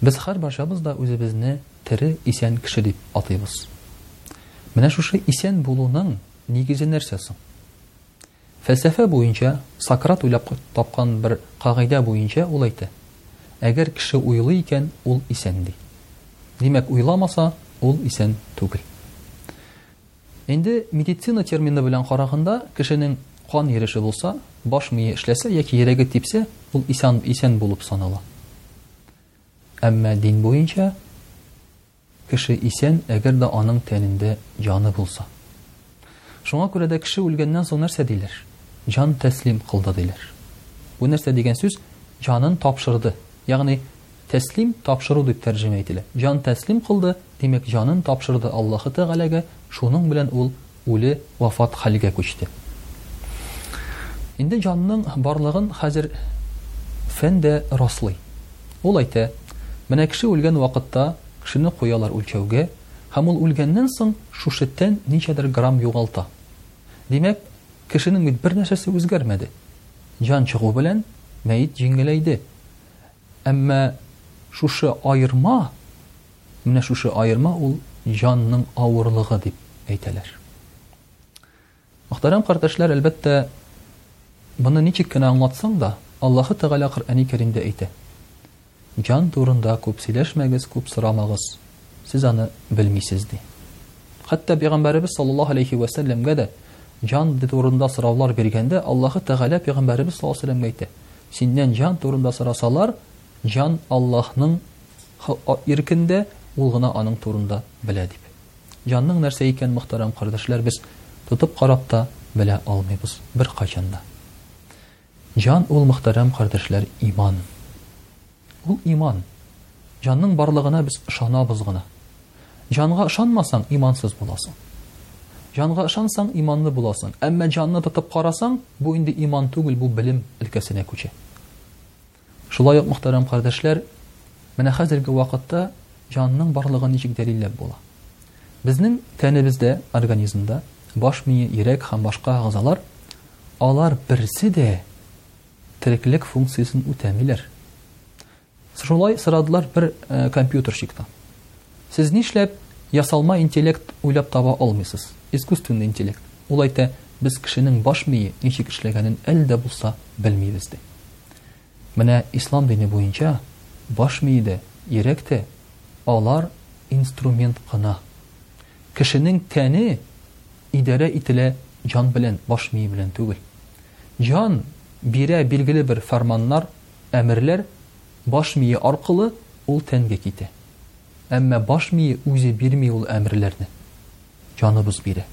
Без һәрбарчабыз да үзебезне тере, исән кеше дип атыйбыз. Менә шушы исән булуның нигезе нәрсә соң? Фәлсәфә буенча Сократ уйлап тапкан бер кагыйдә буенча ул әйтә, әгәр кеше уйлый икән, ул исән ди. Димәк, уйламаса, ул исән түгел. Инде медицина термины белән караганда, кешенең кан йөреше булса, баш мие эшләсә яки йөрәге типсә, ул исән исән булып санала. Әмма дин буенча кеше исән, әгәр дә аның тәнендә җаны булса. Шуңа күрә дә кеше үлгәннән соң нәрсә диләр? Җан тәслим кылды диләр. Бу нәрсә дигән сүз? Җанын тапшырды. Ягъни Тәслим, тапшыру дип тәрҗемә ителә. Җан тәслим кылды, димәк, җанын тапшырды Аллаһы Тәгаләгә, шуның белән ул үле, вафат хәлгә күчте. Инде җанның барлыгын хәзер фән дә раслый. Ул әйтә, Менә кеше үлгән вакытта кешене куялар үлчәүгә, һәм ул үлгәннән соң шушы тән ничәдер грамм югалта. Димәк, кешенең бит бернәрсәсе үзгәрмәде. Җан чыгу белән мәет җиңеләйде. Әмма шушы аерма, менә шушы аерма ул җанның авырлыгы дип әйтәләр. Мөхтәрәм кардәшләр, әлбәттә, моны ничек кенә аңлатсаң да, Аллаһы Тәгалә Коръәни Кәримдә әйтә. Җан турында күп сөйләшмәгез, күп сорамагыз, сез аны белмисез, ди. Хәтта пәйгамбәребез саллаллаһу алейһи вә сәлләмгә дә җан турында сораулар биргәндә, Аллаһы Тәгалә пәйгамбәребез саллаллаһу алейһи вә сәлләмгә әйтә. Синнән җан турында сорасалар, җан Аллаһның иркендә, ул гына аның турында белә, дип. Җанның нәрсә икәнен, мөхтәрәм кардәшләр, без тотып карап та белә алмыйбыз беркайчан да. Җан ул, мөхтәрәм кардәшләр, иман. Ул иман. Җанның барлыгына без ышанабыз гына. Җанга ышанмасаң, имансыз буласың. Җанга ышансаң, иманлы буласың. Әмма җанны тотып карасаң, бу инде иман түгел, бу белем өлкәсенә күчә. Шулай ук, мөхтәрәм кардәшләр, менә хәзерге вакытта җанның барлыгы ничек дәлилләп була? Безнең тәнебездә, организмда баш мие, йөрәк һәм башка әгъзалар, алар берсе дә Тереклек функциясен үтәмиләр. Шулай сорадылар бер компьютерщиктан. Сез нишләп ясалма интеллект уйлап таба алмыйсыз? Искусственный интеллект. Ул әйтә, без кешенең баш мие ничек эшләгәнен әле дә булса белмибез, ди. Менә ислам дине буенча баш мие дә, йөрәк тә алар инструмент кына. Кешенең тәне Идарә ителә җан белән, баш мие белән түгел. Җан бирә билгеле бер фәрманнар, әмерләр, баш мие аркылы ул тәнгә китә. Әмма баш мие үзе бирми ул әмерләрне. Җаныбыз бирә.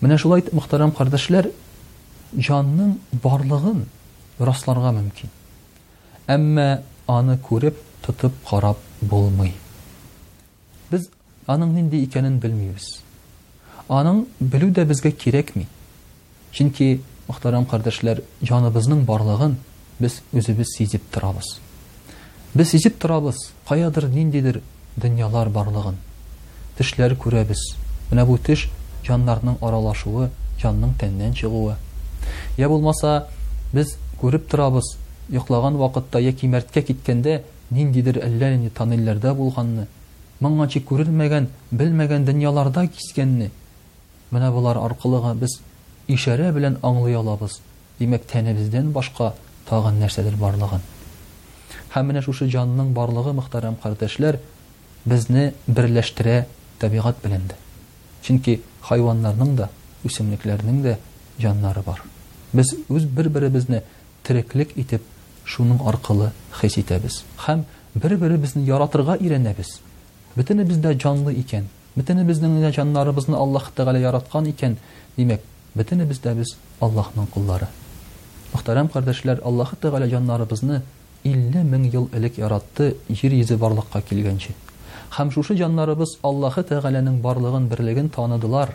Менә шулай итеп, мөхтәрәм кардәшләр, җанның барлыгын расларга мөмкин. Әмма аны күреп, тотып карап булмый. Без Аның нинди икәнен белмибез. Аның белү дә безгә кирәкми. Чөнки, мөхтәрәм кардәшләр, җаныбызның барлыгын без үзебез сизеп торабыз. Без сизеп торабыз каядыр ниндидер дөньялар барлыгын. Төшләр күрәбез. Менә бу төш, җаннарның аралашуы, җанның тәннән чыгуы. Йә булмаса, без күреп торабыз, йоклаган вакытта яки мәрткә киткәндә ниндидер әллә нинди тоннельләрдә булганны, Моңачы күрелмәгән, белмәгән дөньяларда гизгәнне менә болар аркылы гына без ишарә белән аңлый алабыз, димәк, тәнебездән башка тагын нәрсәдер барлыгын. Һәм менә шушы җанның барлыгы, мөхтәрәм кардәшләр, безне берләштерә табигать белән дә. Чөнки хайваннарның да, үсемлекләрнең дә җаннары бар. Без үз бер-беребезне тереклек итеп шуның аркылы хис итәбез. Һәм Бер-беребезне яратырга өйрәнәбез. Бөтенебез дә җанлы икән, бөтенебезнең дә җаннарыбызны Аллаһ Тәгалә яраткан икән, димәк, бөтенебез дә без Аллаһның коллары. Мөхтәрәм кардәшләр, Аллаһ Тәгалә җаннарыбызны 50 мең ел элек яратты, җир йөзе барлыкка килгәнче. Һәм шушы җаннарыбыз Аллаһ Тәгаләнең барлыгын-берлеген таныдылар,